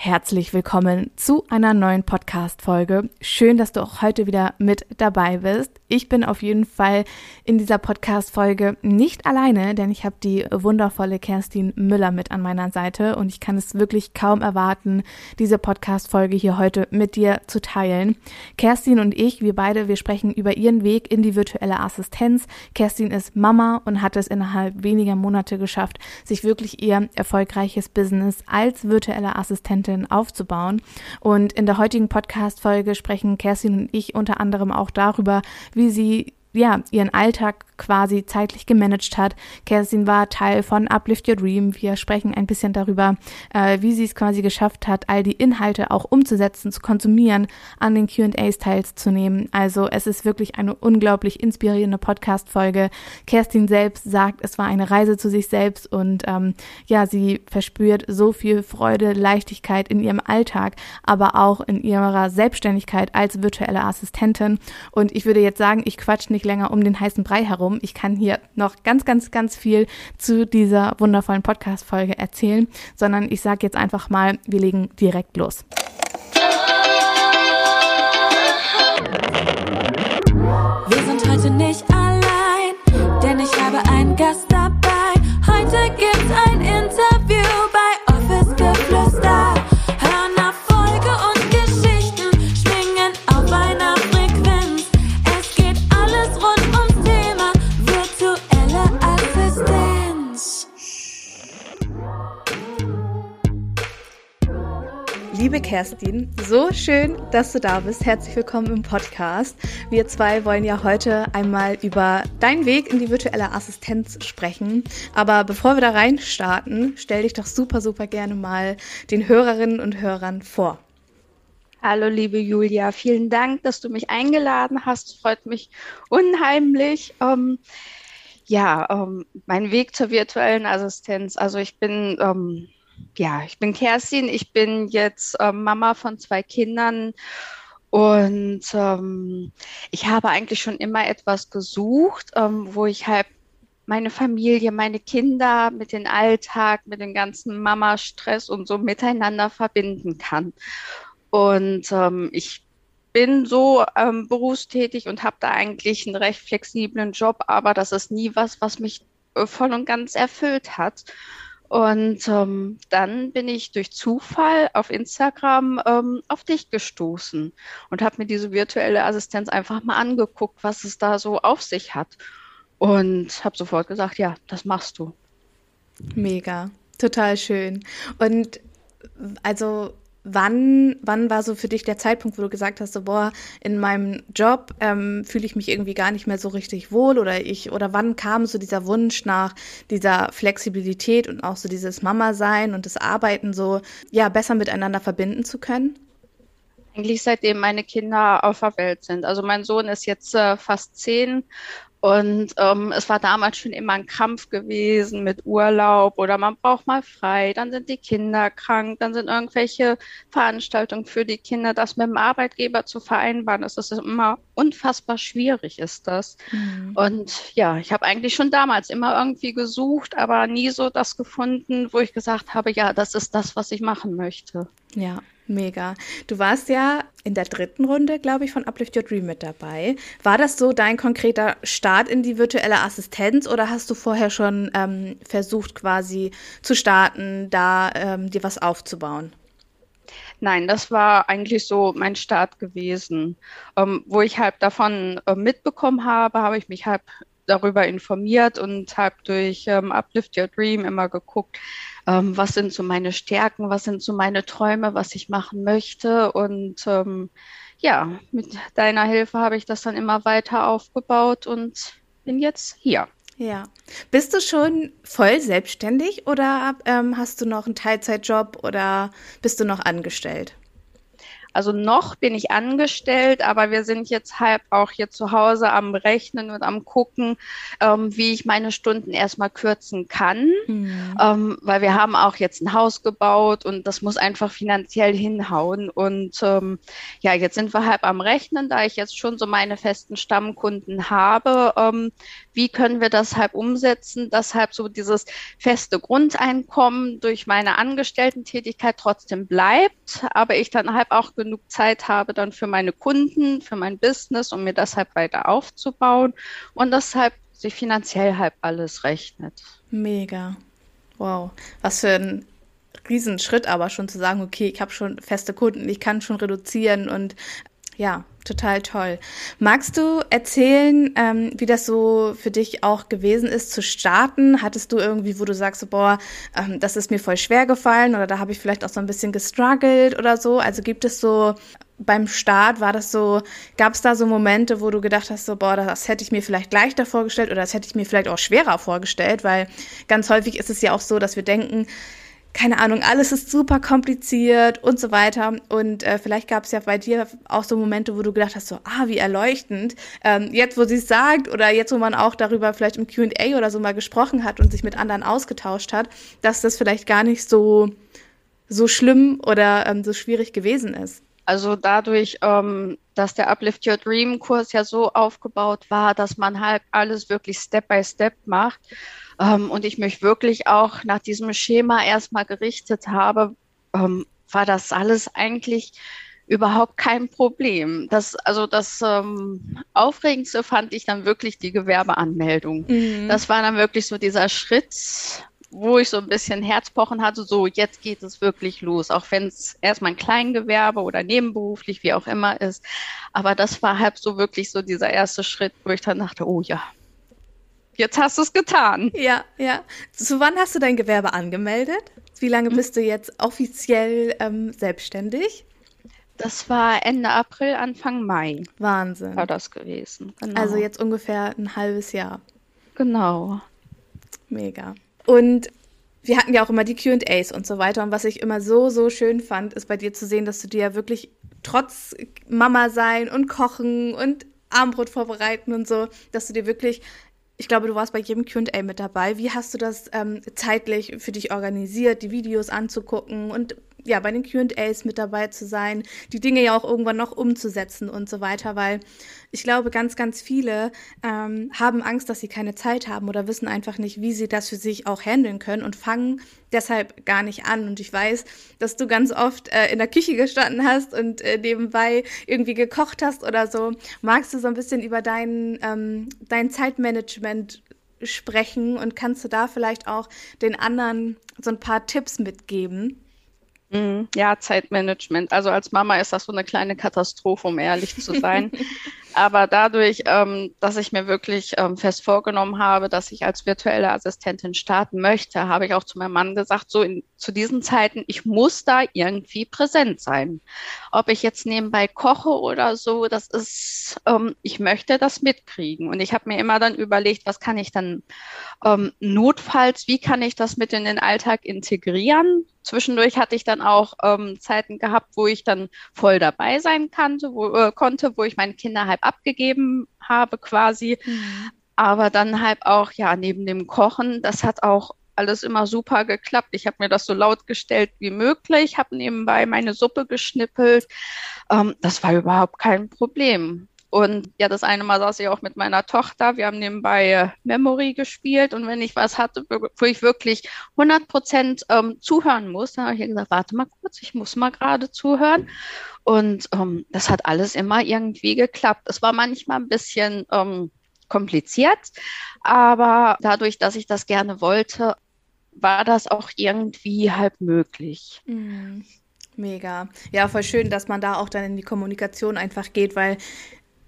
Herzlich willkommen zu einer neuen Podcast-Folge. Schön, dass du auch heute wieder mit dabei bist. Ich bin auf jeden Fall in dieser Podcast-Folge nicht alleine, denn ich habe die wundervolle Kerstin Müller mit an meiner Seite und ich kann es wirklich kaum erwarten, diese Podcast-Folge hier heute mit dir zu teilen. Kerstin und ich, wir beide, wir sprechen über ihren Weg in die virtuelle Assistenz. Kerstin ist Mama und hat es innerhalb weniger Monate geschafft, sich wirklich ihr erfolgreiches Business als virtuelle Assistentin Content aufzubauen. Und in der heutigen Podcast-Folge sprechen Kerstin und ich unter anderem auch darüber, wie sie ja, ihren Alltag quasi zeitlich gemanagt hat. Kerstin war Teil von Uplift Your Dream. Wir sprechen ein bisschen darüber, äh, wie sie es quasi geschafft hat, all die Inhalte auch umzusetzen, zu konsumieren, an den Q&As teilzunehmen. Also es ist wirklich eine unglaublich inspirierende Podcast-Folge. Kerstin selbst sagt, es war eine Reise zu sich selbst und ähm, ja, sie verspürt so viel Freude, Leichtigkeit in ihrem Alltag, aber auch in ihrer Selbstständigkeit als virtuelle Assistentin. Und ich würde jetzt sagen, ich quatsch nicht länger um den heißen Brei herum ich kann hier noch ganz, ganz, ganz viel zu dieser wundervollen Podcast-Folge erzählen, sondern ich sage jetzt einfach mal, wir legen direkt los. Liebe Kerstin, so schön, dass du da bist. Herzlich willkommen im Podcast. Wir zwei wollen ja heute einmal über deinen Weg in die virtuelle Assistenz sprechen. Aber bevor wir da rein starten, stell dich doch super, super gerne mal den Hörerinnen und Hörern vor. Hallo, liebe Julia. Vielen Dank, dass du mich eingeladen hast. Freut mich unheimlich. Ähm, ja, ähm, mein Weg zur virtuellen Assistenz. Also ich bin ähm, ja, ich bin Kerstin, ich bin jetzt ähm, Mama von zwei Kindern und ähm, ich habe eigentlich schon immer etwas gesucht, ähm, wo ich halt meine Familie, meine Kinder mit dem Alltag, mit dem ganzen Mama-Stress und so miteinander verbinden kann. Und ähm, ich bin so ähm, berufstätig und habe da eigentlich einen recht flexiblen Job, aber das ist nie was, was mich äh, voll und ganz erfüllt hat. Und ähm, dann bin ich durch Zufall auf Instagram ähm, auf dich gestoßen und habe mir diese virtuelle Assistenz einfach mal angeguckt, was es da so auf sich hat. Und habe sofort gesagt, ja, das machst du. Mega, total schön. Und also Wann, wann war so für dich der Zeitpunkt, wo du gesagt hast, so, boah, in meinem Job ähm, fühle ich mich irgendwie gar nicht mehr so richtig wohl oder ich, oder wann kam so dieser Wunsch nach dieser Flexibilität und auch so dieses Mama-Sein und das Arbeiten so, ja, besser miteinander verbinden zu können? Eigentlich seitdem meine Kinder auf der Welt sind. Also mein Sohn ist jetzt äh, fast zehn und ähm, es war damals schon immer ein Kampf gewesen mit Urlaub oder man braucht mal frei, dann sind die Kinder krank, dann sind irgendwelche Veranstaltungen für die Kinder, das mit dem Arbeitgeber zu vereinbaren. Das ist immer unfassbar schwierig, ist das. Mhm. Und ja, ich habe eigentlich schon damals immer irgendwie gesucht, aber nie so das gefunden, wo ich gesagt habe, ja, das ist das, was ich machen möchte. Ja. Mega. Du warst ja in der dritten Runde, glaube ich, von Uplift Your Dream mit dabei. War das so dein konkreter Start in die virtuelle Assistenz oder hast du vorher schon ähm, versucht, quasi zu starten, da ähm, dir was aufzubauen? Nein, das war eigentlich so mein Start gewesen. Ähm, wo ich halt davon äh, mitbekommen habe, habe ich mich halt darüber informiert und habe durch ähm, Uplift Your Dream immer geguckt, ähm, was sind so meine Stärken, was sind so meine Träume, was ich machen möchte. Und ähm, ja, mit deiner Hilfe habe ich das dann immer weiter aufgebaut und bin jetzt hier. Ja. Bist du schon voll selbstständig oder ähm, hast du noch einen Teilzeitjob oder bist du noch angestellt? Also noch bin ich angestellt, aber wir sind jetzt halb auch hier zu Hause am Rechnen und am gucken, ähm, wie ich meine Stunden erstmal kürzen kann, mhm. ähm, weil wir haben auch jetzt ein Haus gebaut und das muss einfach finanziell hinhauen. Und ähm, ja, jetzt sind wir halb am Rechnen, da ich jetzt schon so meine festen Stammkunden habe. Ähm, wie können wir das halb umsetzen, dass halb so dieses feste Grundeinkommen durch meine Angestellten-Tätigkeit trotzdem bleibt, aber ich dann halb auch genug Zeit habe dann für meine Kunden, für mein Business, um mir das halb weiter aufzubauen und das halb sich finanziell halb alles rechnet. Mega. Wow. Was für ein Riesenschritt aber schon zu sagen, okay, ich habe schon feste Kunden, ich kann schon reduzieren und ja, total toll. Magst du erzählen, ähm, wie das so für dich auch gewesen ist zu starten? Hattest du irgendwie, wo du sagst, so, boah, ähm, das ist mir voll schwer gefallen oder da habe ich vielleicht auch so ein bisschen gestruggelt oder so? Also gibt es so beim Start, war das so, gab es da so Momente, wo du gedacht hast, so, boah, das hätte ich mir vielleicht leichter vorgestellt oder das hätte ich mir vielleicht auch schwerer vorgestellt, weil ganz häufig ist es ja auch so, dass wir denken, keine Ahnung, alles ist super kompliziert und so weiter. Und äh, vielleicht gab es ja bei dir auch so Momente, wo du gedacht hast, so, ah, wie erleuchtend. Ähm, jetzt, wo sie es sagt oder jetzt, wo man auch darüber vielleicht im QA oder so mal gesprochen hat und sich mit anderen ausgetauscht hat, dass das vielleicht gar nicht so, so schlimm oder ähm, so schwierig gewesen ist. Also dadurch, ähm, dass der Uplift Your Dream Kurs ja so aufgebaut war, dass man halt alles wirklich Step by Step macht ähm, und ich mich wirklich auch nach diesem Schema erstmal gerichtet habe, ähm, war das alles eigentlich überhaupt kein Problem. Das, also das ähm, Aufregendste fand ich dann wirklich die Gewerbeanmeldung. Mhm. Das war dann wirklich so dieser Schritt, wo ich so ein bisschen Herzpochen hatte, so jetzt geht es wirklich los, auch wenn es erstmal ein Kleingewerbe oder nebenberuflich, wie auch immer ist. Aber das war halt so wirklich so dieser erste Schritt, wo ich dann dachte, oh ja, jetzt hast du es getan. Ja, ja. Zu wann hast du dein Gewerbe angemeldet? Wie lange bist du jetzt offiziell ähm, selbstständig? Das war Ende April, Anfang Mai. Wahnsinn. War das gewesen. Genau. Also jetzt ungefähr ein halbes Jahr. Genau. Mega. Und wir hatten ja auch immer die QAs und so weiter. Und was ich immer so, so schön fand, ist bei dir zu sehen, dass du dir ja wirklich trotz Mama sein und kochen und Armbrot vorbereiten und so, dass du dir wirklich ich glaube, du warst bei jedem QA mit dabei. Wie hast du das ähm, zeitlich für dich organisiert, die Videos anzugucken und ja, bei den QAs mit dabei zu sein, die Dinge ja auch irgendwann noch umzusetzen und so weiter, weil ich glaube, ganz, ganz viele ähm, haben Angst, dass sie keine Zeit haben oder wissen einfach nicht, wie sie das für sich auch handeln können und fangen deshalb gar nicht an. Und ich weiß, dass du ganz oft äh, in der Küche gestanden hast und äh, nebenbei irgendwie gekocht hast oder so. Magst du so ein bisschen über dein, ähm, dein Zeitmanagement sprechen und kannst du da vielleicht auch den anderen so ein paar Tipps mitgeben? Mhm. Ja, Zeitmanagement. Also als Mama ist das so eine kleine Katastrophe, um ehrlich zu sein. Aber dadurch, ähm, dass ich mir wirklich ähm, fest vorgenommen habe, dass ich als virtuelle Assistentin starten möchte, habe ich auch zu meinem Mann gesagt, so in, zu diesen Zeiten, ich muss da irgendwie präsent sein. Ob ich jetzt nebenbei koche oder so, das ist, ähm, ich möchte das mitkriegen. Und ich habe mir immer dann überlegt, was kann ich dann ähm, notfalls, wie kann ich das mit in den Alltag integrieren? Zwischendurch hatte ich dann auch ähm, Zeiten gehabt, wo ich dann voll dabei sein kannte, wo, äh, konnte, wo ich meine Kinder halb abgegeben habe quasi. Mhm. Aber dann halt auch, ja, neben dem Kochen, das hat auch alles immer super geklappt. Ich habe mir das so laut gestellt wie möglich, habe nebenbei meine Suppe geschnippelt. Ähm, das war überhaupt kein Problem. Und ja, das eine Mal saß ich auch mit meiner Tochter. Wir haben nebenbei äh, Memory gespielt. Und wenn ich was hatte, wo ich wirklich 100 Prozent ähm, zuhören muss, dann habe ich gesagt, warte mal kurz, ich muss mal gerade zuhören. Und ähm, das hat alles immer irgendwie geklappt. Es war manchmal ein bisschen ähm, kompliziert, aber dadurch, dass ich das gerne wollte, war das auch irgendwie halb möglich. Mhm. Mega. Ja, voll schön, dass man da auch dann in die Kommunikation einfach geht, weil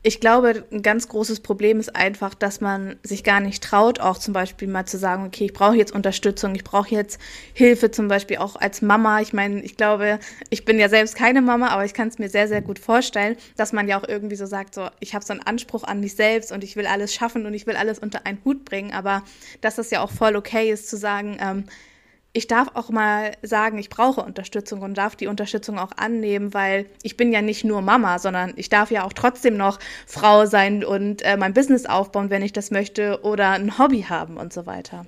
ich glaube, ein ganz großes Problem ist einfach, dass man sich gar nicht traut, auch zum Beispiel mal zu sagen, okay, ich brauche jetzt Unterstützung, ich brauche jetzt Hilfe, zum Beispiel auch als Mama. Ich meine, ich glaube, ich bin ja selbst keine Mama, aber ich kann es mir sehr, sehr gut vorstellen, dass man ja auch irgendwie so sagt, so, ich habe so einen Anspruch an mich selbst und ich will alles schaffen und ich will alles unter einen Hut bringen, aber dass es ja auch voll okay ist zu sagen, ähm, ich darf auch mal sagen, ich brauche Unterstützung und darf die Unterstützung auch annehmen, weil ich bin ja nicht nur Mama, sondern ich darf ja auch trotzdem noch Frau sein und äh, mein Business aufbauen, wenn ich das möchte oder ein Hobby haben und so weiter.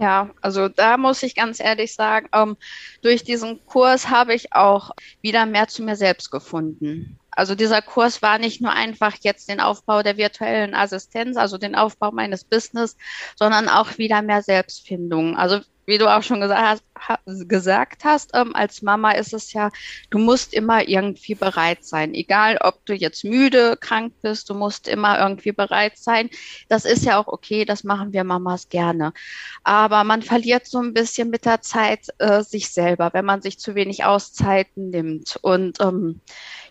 Ja, also da muss ich ganz ehrlich sagen, ähm, durch diesen Kurs habe ich auch wieder mehr zu mir selbst gefunden. Also dieser Kurs war nicht nur einfach jetzt den Aufbau der virtuellen Assistenz, also den Aufbau meines Business, sondern auch wieder mehr Selbstfindung. Also wie du auch schon gesagt hast, gesagt hast ähm, als Mama ist es ja, du musst immer irgendwie bereit sein. Egal, ob du jetzt müde, krank bist, du musst immer irgendwie bereit sein. Das ist ja auch okay, das machen wir Mamas gerne. Aber man verliert so ein bisschen mit der Zeit äh, sich selber, wenn man sich zu wenig Auszeiten nimmt. Und ähm,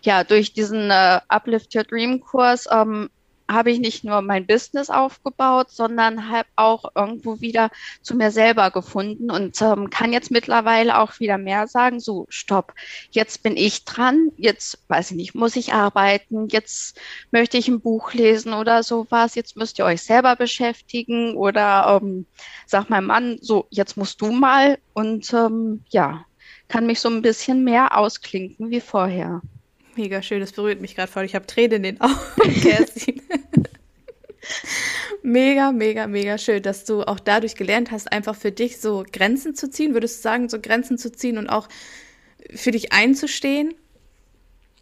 ja, durch diesen äh, Uplift Your Dream Kurs ähm, habe ich nicht nur mein Business aufgebaut, sondern habe auch irgendwo wieder zu mir selber gefunden und ähm, kann jetzt mittlerweile auch wieder mehr sagen, so, stopp, jetzt bin ich dran, jetzt, weiß ich nicht, muss ich arbeiten, jetzt möchte ich ein Buch lesen oder sowas, jetzt müsst ihr euch selber beschäftigen oder ähm, sag mein Mann, so, jetzt musst du mal und ähm, ja, kann mich so ein bisschen mehr ausklinken wie vorher. Mega schön, das berührt mich gerade voll. Ich habe Tränen in den Augen, mega, mega, mega schön, dass du auch dadurch gelernt hast, einfach für dich so Grenzen zu ziehen. Würdest du sagen, so Grenzen zu ziehen und auch für dich einzustehen?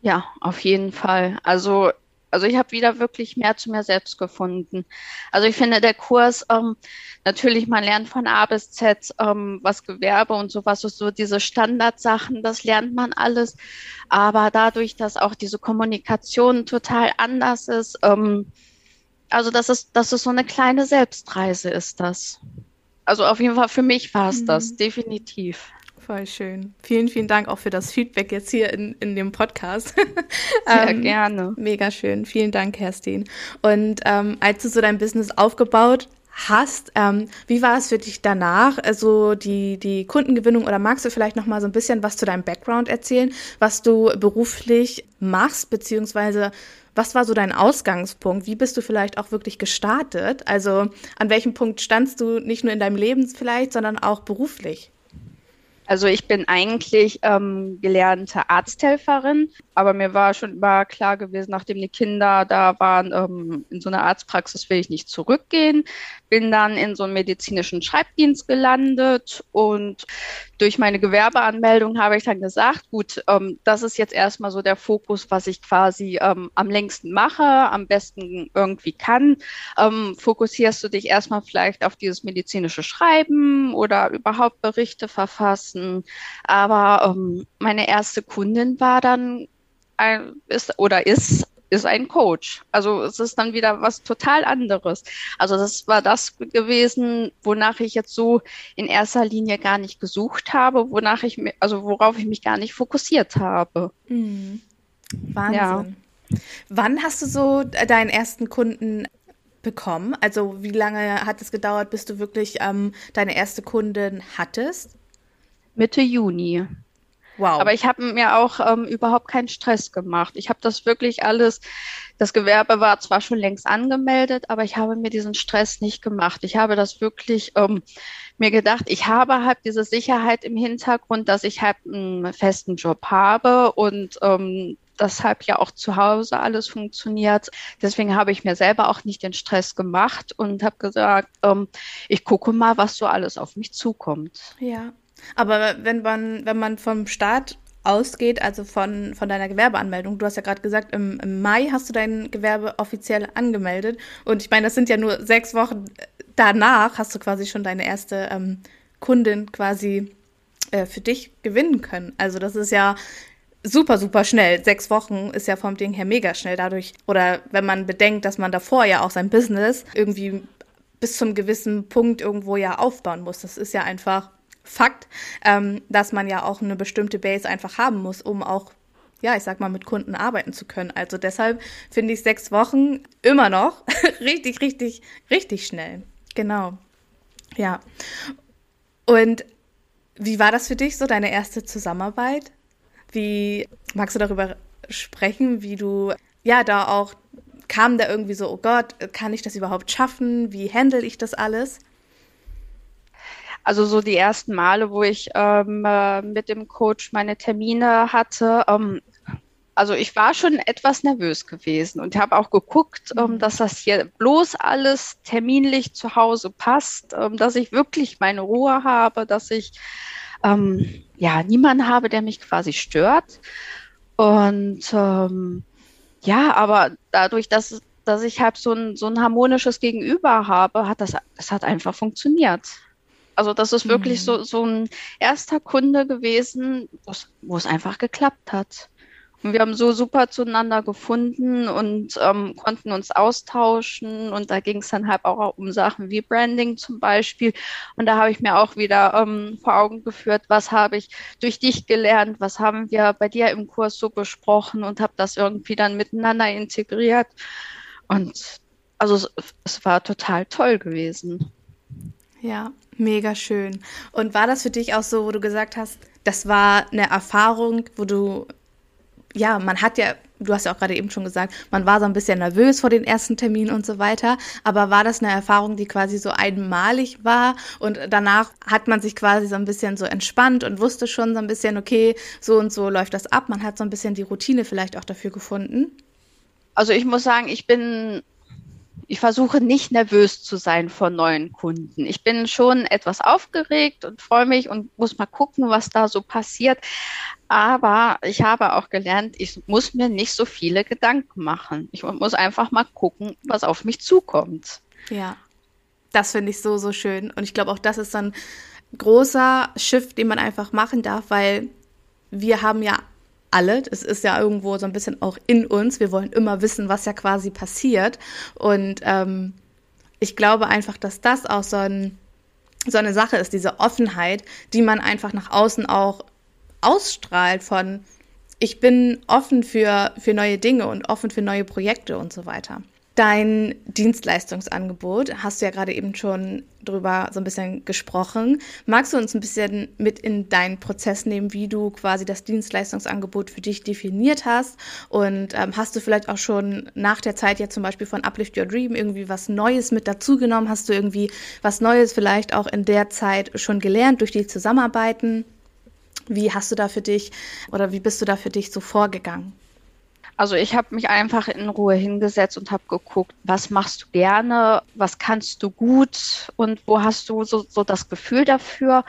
Ja, auf jeden Fall. Also also ich habe wieder wirklich mehr zu mir selbst gefunden. Also ich finde, der Kurs, ähm, natürlich, man lernt von A bis Z, ähm, was Gewerbe und sowas, so diese Standardsachen, das lernt man alles. Aber dadurch, dass auch diese Kommunikation total anders ist, ähm, also das ist, das ist so eine kleine Selbstreise ist das. Also auf jeden Fall für mich war es mhm. das, definitiv. Voll schön. Vielen, vielen Dank auch für das Feedback jetzt hier in, in dem Podcast. Sehr ähm, gerne. Mega schön. Vielen Dank, Kerstin. Und ähm, als du so dein Business aufgebaut hast, ähm, wie war es für dich danach? Also die, die Kundengewinnung oder magst du vielleicht noch mal so ein bisschen was zu deinem Background erzählen, was du beruflich machst, beziehungsweise was war so dein Ausgangspunkt? Wie bist du vielleicht auch wirklich gestartet? Also an welchem Punkt standst du nicht nur in deinem Leben vielleicht, sondern auch beruflich? Also ich bin eigentlich ähm, gelernte Arzthelferin, aber mir war schon immer klar gewesen, nachdem die Kinder da waren, ähm, in so einer Arztpraxis will ich nicht zurückgehen. Bin dann in so einem medizinischen Schreibdienst gelandet und durch meine Gewerbeanmeldung habe ich dann gesagt, gut, ähm, das ist jetzt erstmal so der Fokus, was ich quasi ähm, am längsten mache, am besten irgendwie kann. Ähm, fokussierst du dich erstmal vielleicht auf dieses medizinische Schreiben oder überhaupt Berichte verfassen. Aber ähm, meine erste Kundin war dann ein, ist oder ist ist ein Coach. Also es ist dann wieder was total anderes. Also das war das gewesen, wonach ich jetzt so in erster Linie gar nicht gesucht habe, wonach ich also worauf ich mich gar nicht fokussiert habe. Mhm. Wahnsinn. Ja. Wann hast du so deinen ersten Kunden bekommen? Also wie lange hat es gedauert, bis du wirklich ähm, deine erste Kundin hattest? Mitte Juni. Wow. Aber ich habe mir auch ähm, überhaupt keinen Stress gemacht. Ich habe das wirklich alles, das Gewerbe war zwar schon längst angemeldet, aber ich habe mir diesen Stress nicht gemacht. Ich habe das wirklich ähm, mir gedacht, ich habe halt diese Sicherheit im Hintergrund, dass ich halt einen festen Job habe und ähm, deshalb ja auch zu Hause alles funktioniert. Deswegen habe ich mir selber auch nicht den Stress gemacht und habe gesagt, ähm, ich gucke mal, was so alles auf mich zukommt. Ja. Aber wenn man, wenn man vom Start ausgeht, also von, von deiner Gewerbeanmeldung. Du hast ja gerade gesagt, im, im, Mai hast du dein Gewerbe offiziell angemeldet. Und ich meine, das sind ja nur sechs Wochen danach, hast du quasi schon deine erste ähm, Kundin quasi äh, für dich gewinnen können. Also das ist ja super, super schnell. Sechs Wochen ist ja vom Ding her mega schnell dadurch. Oder wenn man bedenkt, dass man davor ja auch sein Business irgendwie bis zum gewissen Punkt irgendwo ja aufbauen muss. Das ist ja einfach Fakt, ähm, dass man ja auch eine bestimmte Base einfach haben muss, um auch, ja, ich sag mal, mit Kunden arbeiten zu können. Also deshalb finde ich sechs Wochen immer noch richtig, richtig, richtig schnell. Genau. Ja. Und wie war das für dich, so deine erste Zusammenarbeit? Wie magst du darüber sprechen, wie du ja da auch kam da irgendwie so, oh Gott, kann ich das überhaupt schaffen? Wie handle ich das alles? Also so die ersten Male, wo ich ähm, äh, mit dem Coach meine Termine hatte, ähm, also ich war schon etwas nervös gewesen und habe auch geguckt, ähm, mhm. dass das hier bloß alles terminlich zu Hause passt, ähm, dass ich wirklich meine Ruhe habe, dass ich ähm, ja niemanden habe, der mich quasi stört. Und ähm, ja, aber dadurch, dass, dass ich halt so ein, so ein harmonisches Gegenüber habe, hat das, das hat einfach funktioniert. Also das ist wirklich mhm. so, so ein erster Kunde gewesen, wo es einfach geklappt hat. Und wir haben so super zueinander gefunden und ähm, konnten uns austauschen. Und da ging es dann halt auch um Sachen wie Branding zum Beispiel. Und da habe ich mir auch wieder ähm, vor Augen geführt, was habe ich durch dich gelernt, was haben wir bei dir im Kurs so besprochen und habe das irgendwie dann miteinander integriert. Und also es, es war total toll gewesen. Ja, mega schön. Und war das für dich auch so, wo du gesagt hast, das war eine Erfahrung, wo du ja, man hat ja, du hast ja auch gerade eben schon gesagt, man war so ein bisschen nervös vor den ersten Terminen und so weiter. Aber war das eine Erfahrung, die quasi so einmalig war und danach hat man sich quasi so ein bisschen so entspannt und wusste schon so ein bisschen, okay, so und so läuft das ab. Man hat so ein bisschen die Routine vielleicht auch dafür gefunden. Also ich muss sagen, ich bin ich versuche nicht nervös zu sein vor neuen Kunden. Ich bin schon etwas aufgeregt und freue mich und muss mal gucken, was da so passiert. Aber ich habe auch gelernt, ich muss mir nicht so viele Gedanken machen. Ich muss einfach mal gucken, was auf mich zukommt. Ja, das finde ich so, so schön. Und ich glaube, auch das ist ein großer Shift, den man einfach machen darf, weil wir haben ja alle. Es ist ja irgendwo so ein bisschen auch in uns. Wir wollen immer wissen, was ja quasi passiert. Und ähm, ich glaube einfach, dass das auch so, ein, so eine Sache ist, diese Offenheit, die man einfach nach außen auch ausstrahlt von, ich bin offen für, für neue Dinge und offen für neue Projekte und so weiter. Dein Dienstleistungsangebot, hast du ja gerade eben schon drüber so ein bisschen gesprochen. Magst du uns ein bisschen mit in deinen Prozess nehmen, wie du quasi das Dienstleistungsangebot für dich definiert hast? Und ähm, hast du vielleicht auch schon nach der Zeit ja zum Beispiel von Uplift Your Dream irgendwie was Neues mit dazugenommen? Hast du irgendwie was Neues vielleicht auch in der Zeit schon gelernt durch die Zusammenarbeiten? Wie hast du da für dich oder wie bist du da für dich so vorgegangen? Also ich habe mich einfach in Ruhe hingesetzt und habe geguckt, was machst du gerne, was kannst du gut und wo hast du so, so das Gefühl dafür.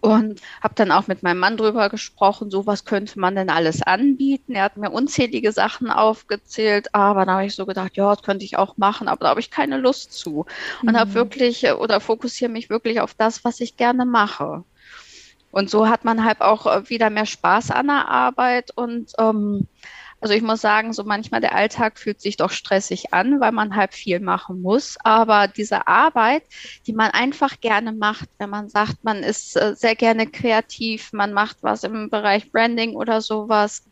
Und habe dann auch mit meinem Mann drüber gesprochen, so was könnte man denn alles anbieten. Er hat mir unzählige Sachen aufgezählt, aber da habe ich so gedacht, ja, das könnte ich auch machen, aber da habe ich keine Lust zu. Und mhm. habe wirklich oder fokussiere mich wirklich auf das, was ich gerne mache. Und so hat man halt auch äh, wieder mehr Spaß an der Arbeit. Und ähm, also ich muss sagen, so manchmal der Alltag fühlt sich doch stressig an, weil man halt viel machen muss. Aber diese Arbeit, die man einfach gerne macht, wenn man sagt, man ist äh, sehr gerne kreativ, man macht was im Bereich Branding oder sowas.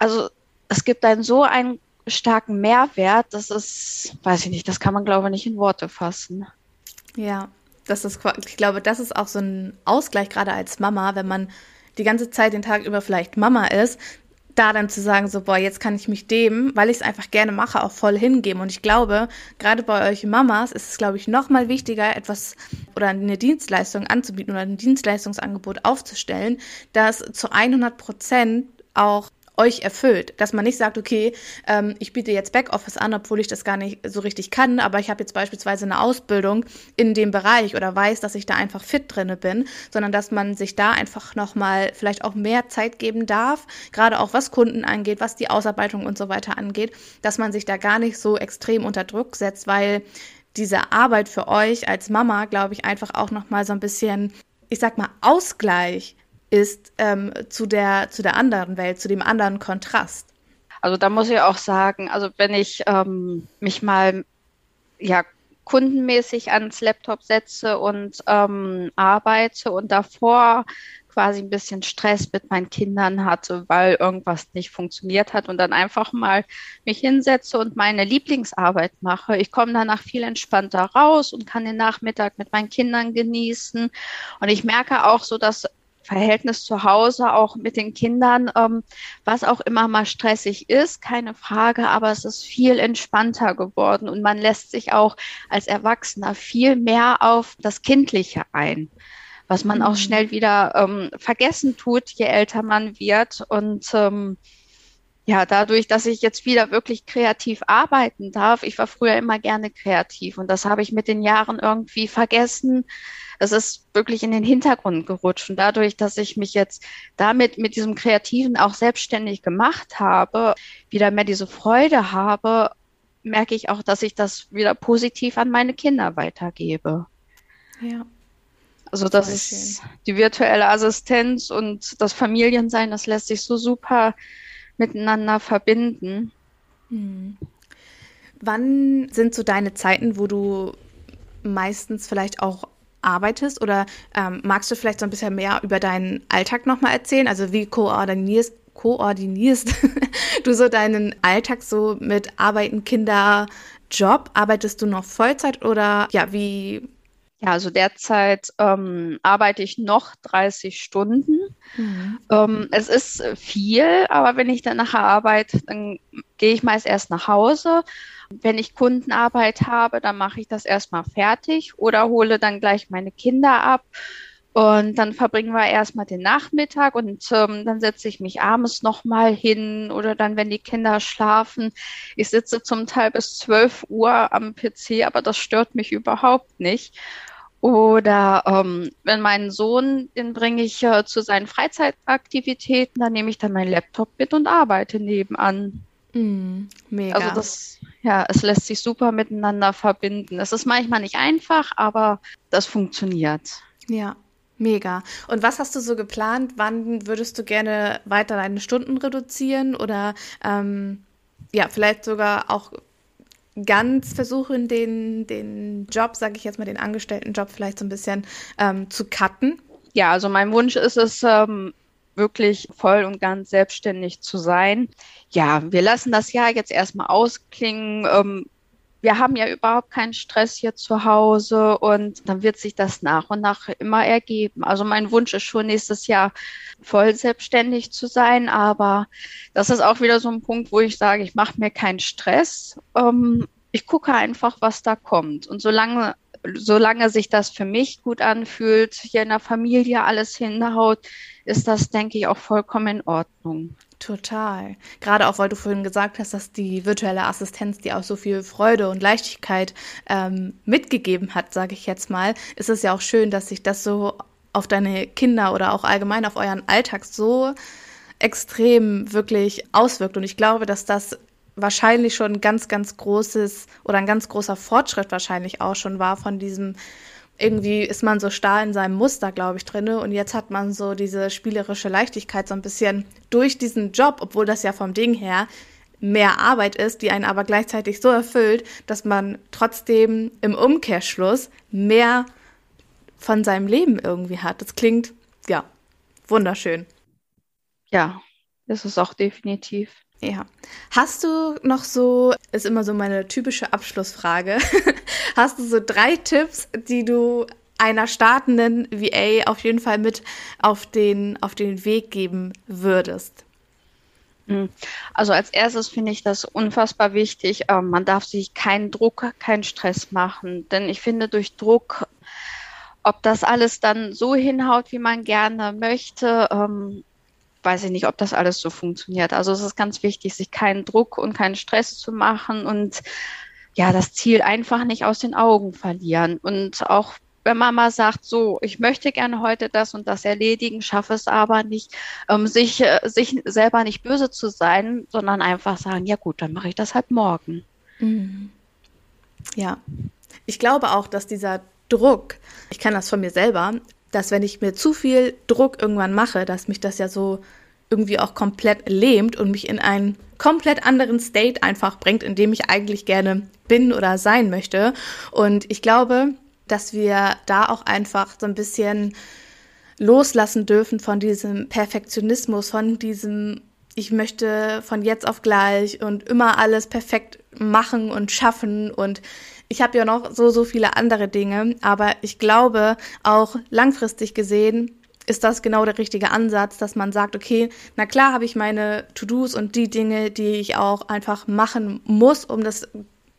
Also es gibt einen so einen starken Mehrwert, das ist, weiß ich nicht, das kann man glaube ich nicht in Worte fassen. Ja, das ist, ich glaube, das ist auch so ein Ausgleich, gerade als Mama, wenn man die ganze Zeit den Tag über vielleicht Mama ist, da dann zu sagen, so, boah, jetzt kann ich mich dem, weil ich es einfach gerne mache, auch voll hingeben. Und ich glaube, gerade bei euch Mamas ist es, glaube ich, noch mal wichtiger, etwas oder eine Dienstleistung anzubieten oder ein Dienstleistungsangebot aufzustellen, das zu 100 Prozent auch euch erfüllt. Dass man nicht sagt, okay, ähm, ich biete jetzt Backoffice an, obwohl ich das gar nicht so richtig kann, aber ich habe jetzt beispielsweise eine Ausbildung in dem Bereich oder weiß, dass ich da einfach fit drinne bin, sondern dass man sich da einfach nochmal vielleicht auch mehr Zeit geben darf, gerade auch was Kunden angeht, was die Ausarbeitung und so weiter angeht, dass man sich da gar nicht so extrem unter Druck setzt, weil diese Arbeit für euch als Mama, glaube ich, einfach auch nochmal so ein bisschen, ich sag mal, Ausgleich ist ähm, zu, der, zu der anderen Welt, zu dem anderen Kontrast. Also da muss ich auch sagen, also wenn ich ähm, mich mal ja kundenmäßig ans Laptop setze und ähm, arbeite und davor quasi ein bisschen Stress mit meinen Kindern hatte, weil irgendwas nicht funktioniert hat und dann einfach mal mich hinsetze und meine Lieblingsarbeit mache. Ich komme danach viel entspannter raus und kann den Nachmittag mit meinen Kindern genießen. Und ich merke auch so, dass Verhältnis zu Hause, auch mit den Kindern, ähm, was auch immer mal stressig ist, keine Frage, aber es ist viel entspannter geworden und man lässt sich auch als Erwachsener viel mehr auf das Kindliche ein, was man mhm. auch schnell wieder ähm, vergessen tut, je älter man wird und ähm, ja, dadurch, dass ich jetzt wieder wirklich kreativ arbeiten darf, ich war früher immer gerne kreativ und das habe ich mit den Jahren irgendwie vergessen. Es ist wirklich in den Hintergrund gerutscht und dadurch, dass ich mich jetzt damit mit diesem Kreativen auch selbstständig gemacht habe, wieder mehr diese Freude habe, merke ich auch, dass ich das wieder positiv an meine Kinder weitergebe. Ja. Also das ist die virtuelle Assistenz und das Familiensein, das lässt sich so super miteinander verbinden. Hm. Wann sind so deine Zeiten, wo du meistens vielleicht auch arbeitest oder ähm, magst du vielleicht so ein bisschen mehr über deinen Alltag nochmal erzählen? Also wie koordinierst, koordinierst du so deinen Alltag so mit Arbeiten, Kinder, Job? Arbeitest du noch Vollzeit oder ja, wie ja, also derzeit ähm, arbeite ich noch 30 Stunden. Mhm. Ähm, es ist viel, aber wenn ich dann nachher arbeite, dann gehe ich meist erst nach Hause. Wenn ich Kundenarbeit habe, dann mache ich das erstmal fertig oder hole dann gleich meine Kinder ab. Und dann verbringen wir erstmal den Nachmittag und ähm, dann setze ich mich abends nochmal hin oder dann, wenn die Kinder schlafen. Ich sitze zum Teil bis 12 Uhr am PC, aber das stört mich überhaupt nicht. Oder ähm, wenn mein Sohn, den bringe ich äh, zu seinen Freizeitaktivitäten, dann nehme ich dann meinen Laptop mit und arbeite nebenan. Mm, mega. Also das, ja, es lässt sich super miteinander verbinden. Es ist manchmal nicht einfach, aber das funktioniert. Ja, Mega. Und was hast du so geplant? Wann würdest du gerne weiter deine Stunden reduzieren oder ähm, ja, vielleicht sogar auch ganz versuchen, den, den Job, sage ich jetzt mal, den Angestelltenjob vielleicht so ein bisschen ähm, zu cutten? Ja, also mein Wunsch ist es, ähm, wirklich voll und ganz selbstständig zu sein. Ja, wir lassen das Jahr jetzt erstmal ausklingen. Ähm, wir haben ja überhaupt keinen Stress hier zu Hause und dann wird sich das nach und nach immer ergeben. Also mein Wunsch ist schon nächstes Jahr voll selbstständig zu sein, aber das ist auch wieder so ein Punkt, wo ich sage, ich mache mir keinen Stress. Ähm, ich gucke einfach, was da kommt. Und solange solange sich das für mich gut anfühlt, hier in der Familie alles hinhaut, ist das, denke ich, auch vollkommen in Ordnung. Total. Gerade auch, weil du vorhin gesagt hast, dass die virtuelle Assistenz dir auch so viel Freude und Leichtigkeit ähm, mitgegeben hat, sage ich jetzt mal, ist es ja auch schön, dass sich das so auf deine Kinder oder auch allgemein auf euren Alltag so extrem wirklich auswirkt. Und ich glaube, dass das wahrscheinlich schon ein ganz, ganz großes oder ein ganz großer Fortschritt wahrscheinlich auch schon war von diesem irgendwie ist man so starr in seinem Muster, glaube ich, drinne und jetzt hat man so diese spielerische Leichtigkeit so ein bisschen durch diesen Job, obwohl das ja vom Ding her mehr Arbeit ist, die einen aber gleichzeitig so erfüllt, dass man trotzdem im Umkehrschluss mehr von seinem Leben irgendwie hat. Das klingt, ja, wunderschön. Ja, ist es auch definitiv. Ja. Hast du noch so, ist immer so meine typische Abschlussfrage, hast du so drei Tipps, die du einer startenden VA auf jeden Fall mit auf den, auf den Weg geben würdest? Hm. Also als erstes finde ich das unfassbar wichtig. Ähm, man darf sich keinen Druck, keinen Stress machen. Denn ich finde, durch Druck, ob das alles dann so hinhaut, wie man gerne möchte, ähm, weiß ich nicht, ob das alles so funktioniert. Also es ist ganz wichtig, sich keinen Druck und keinen Stress zu machen und ja, das Ziel einfach nicht aus den Augen verlieren. Und auch wenn Mama sagt, so, ich möchte gerne heute das und das erledigen, schaffe es aber nicht, ähm, sich, äh, sich selber nicht böse zu sein, sondern einfach sagen, ja gut, dann mache ich das halt morgen. Mhm. Ja, ich glaube auch, dass dieser Druck, ich kann das von mir selber, dass wenn ich mir zu viel Druck irgendwann mache, dass mich das ja so irgendwie auch komplett lähmt und mich in einen komplett anderen State einfach bringt, in dem ich eigentlich gerne bin oder sein möchte. Und ich glaube, dass wir da auch einfach so ein bisschen loslassen dürfen von diesem Perfektionismus, von diesem ich möchte von jetzt auf gleich und immer alles perfekt machen und schaffen und ich habe ja noch so, so viele andere Dinge, aber ich glaube auch langfristig gesehen ist das genau der richtige Ansatz, dass man sagt, okay, na klar habe ich meine To-Dos und die Dinge, die ich auch einfach machen muss, um das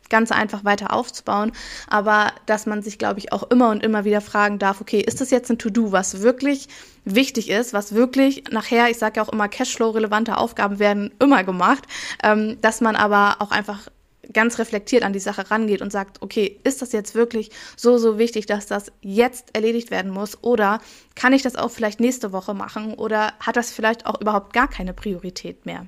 Ganze einfach weiter aufzubauen. Aber dass man sich, glaube ich, auch immer und immer wieder fragen darf, okay, ist das jetzt ein To-Do, was wirklich wichtig ist, was wirklich nachher, ich sage ja auch immer, Cashflow-relevante Aufgaben werden immer gemacht, ähm, dass man aber auch einfach ganz reflektiert an die Sache rangeht und sagt, okay, ist das jetzt wirklich so, so wichtig, dass das jetzt erledigt werden muss? Oder kann ich das auch vielleicht nächste Woche machen? Oder hat das vielleicht auch überhaupt gar keine Priorität mehr?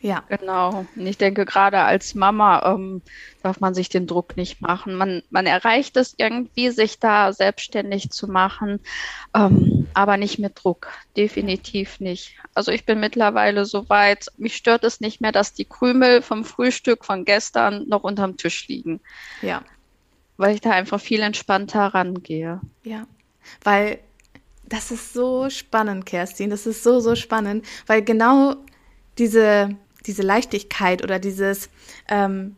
Ja. Genau. Und ich denke, gerade als Mama ähm, darf man sich den Druck nicht machen. Man, man erreicht es irgendwie, sich da selbstständig zu machen, ähm, aber nicht mit Druck. Definitiv nicht. Also ich bin mittlerweile so weit, mich stört es nicht mehr, dass die Krümel vom Frühstück von gestern noch unterm Tisch liegen. Ja. Weil ich da einfach viel entspannter rangehe. Ja. Weil das ist so spannend, Kerstin. Das ist so, so spannend, weil genau diese diese Leichtigkeit oder dieses ähm,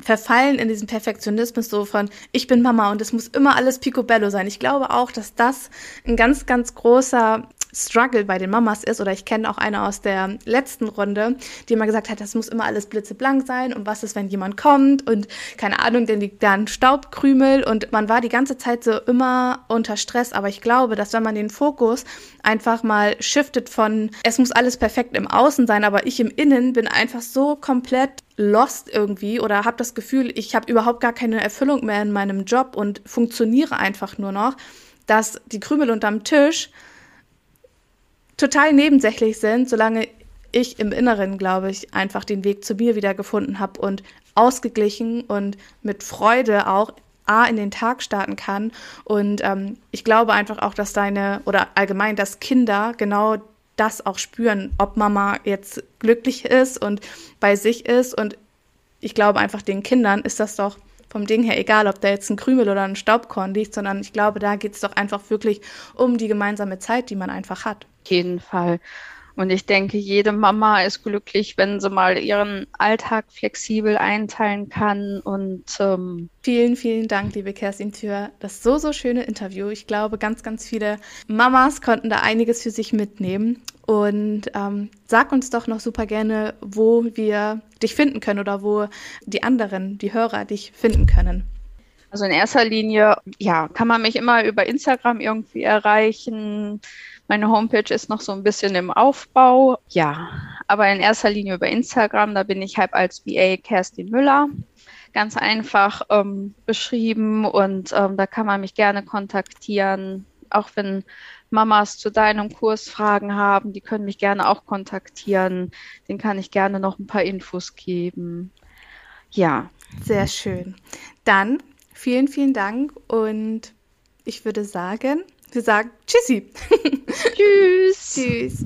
Verfallen in diesen Perfektionismus so von, ich bin Mama und es muss immer alles picobello sein. Ich glaube auch, dass das ein ganz, ganz großer Struggle bei den Mamas ist, oder ich kenne auch eine aus der letzten Runde, die immer gesagt hat, das muss immer alles blitzeblank sein und was ist, wenn jemand kommt und keine Ahnung, dann liegt da ein Staubkrümel und man war die ganze Zeit so immer unter Stress, aber ich glaube, dass wenn man den Fokus einfach mal shiftet von, es muss alles perfekt im Außen sein, aber ich im Innen bin einfach so komplett lost irgendwie oder habe das Gefühl, ich habe überhaupt gar keine Erfüllung mehr in meinem Job und funktioniere einfach nur noch, dass die Krümel unterm Tisch total nebensächlich sind, solange ich im Inneren, glaube ich, einfach den Weg zu mir wieder gefunden habe und ausgeglichen und mit Freude auch A in den Tag starten kann. Und ähm, ich glaube einfach auch, dass deine oder allgemein, dass Kinder genau das auch spüren, ob Mama jetzt glücklich ist und bei sich ist. Und ich glaube einfach, den Kindern ist das doch vom Ding her egal, ob da jetzt ein Krümel oder ein Staubkorn liegt, sondern ich glaube, da geht es doch einfach wirklich um die gemeinsame Zeit, die man einfach hat. Jeden Fall. Und ich denke, jede Mama ist glücklich, wenn sie mal ihren Alltag flexibel einteilen kann. Und ähm vielen, vielen Dank, liebe Kerstin, für das so, so schöne Interview. Ich glaube, ganz, ganz viele Mamas konnten da einiges für sich mitnehmen. Und ähm, sag uns doch noch super gerne, wo wir dich finden können oder wo die anderen, die Hörer dich finden können. Also in erster Linie, ja, kann man mich immer über Instagram irgendwie erreichen. Meine Homepage ist noch so ein bisschen im Aufbau. Ja, aber in erster Linie über Instagram, da bin ich halb als VA Kerstin Müller. Ganz einfach ähm, beschrieben und ähm, da kann man mich gerne kontaktieren, auch wenn Mamas zu deinem Kurs Fragen haben, die können mich gerne auch kontaktieren. Den kann ich gerne noch ein paar Infos geben. Ja. Sehr schön. Dann vielen, vielen Dank und ich würde sagen, wir sagen Tschüssi. Tschüss. Tschüss.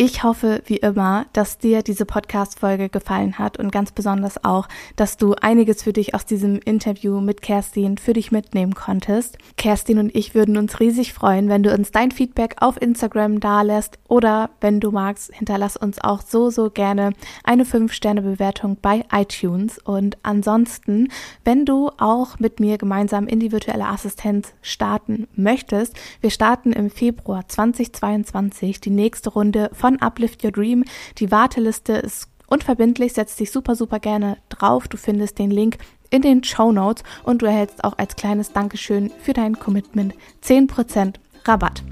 Ich hoffe, wie immer, dass dir diese Podcast-Folge gefallen hat und ganz besonders auch, dass du einiges für dich aus diesem Interview mit Kerstin für dich mitnehmen konntest. Kerstin und ich würden uns riesig freuen, wenn du uns dein Feedback auf Instagram dalässt oder wenn du magst, hinterlass uns auch so, so gerne eine 5-Sterne-Bewertung bei iTunes. Und ansonsten, wenn du auch mit mir gemeinsam in die virtuelle Assistenz starten möchtest, wir starten im Februar 2022 die nächste Runde von von Uplift Your Dream. Die Warteliste ist unverbindlich, setz dich super, super gerne drauf. Du findest den Link in den Show Notes und du erhältst auch als kleines Dankeschön für dein Commitment 10% Rabatt.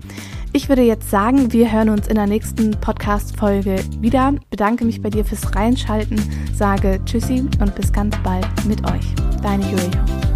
Ich würde jetzt sagen, wir hören uns in der nächsten Podcast-Folge wieder. Bedanke mich bei dir fürs Reinschalten, sage Tschüssi und bis ganz bald mit euch. Deine Julia.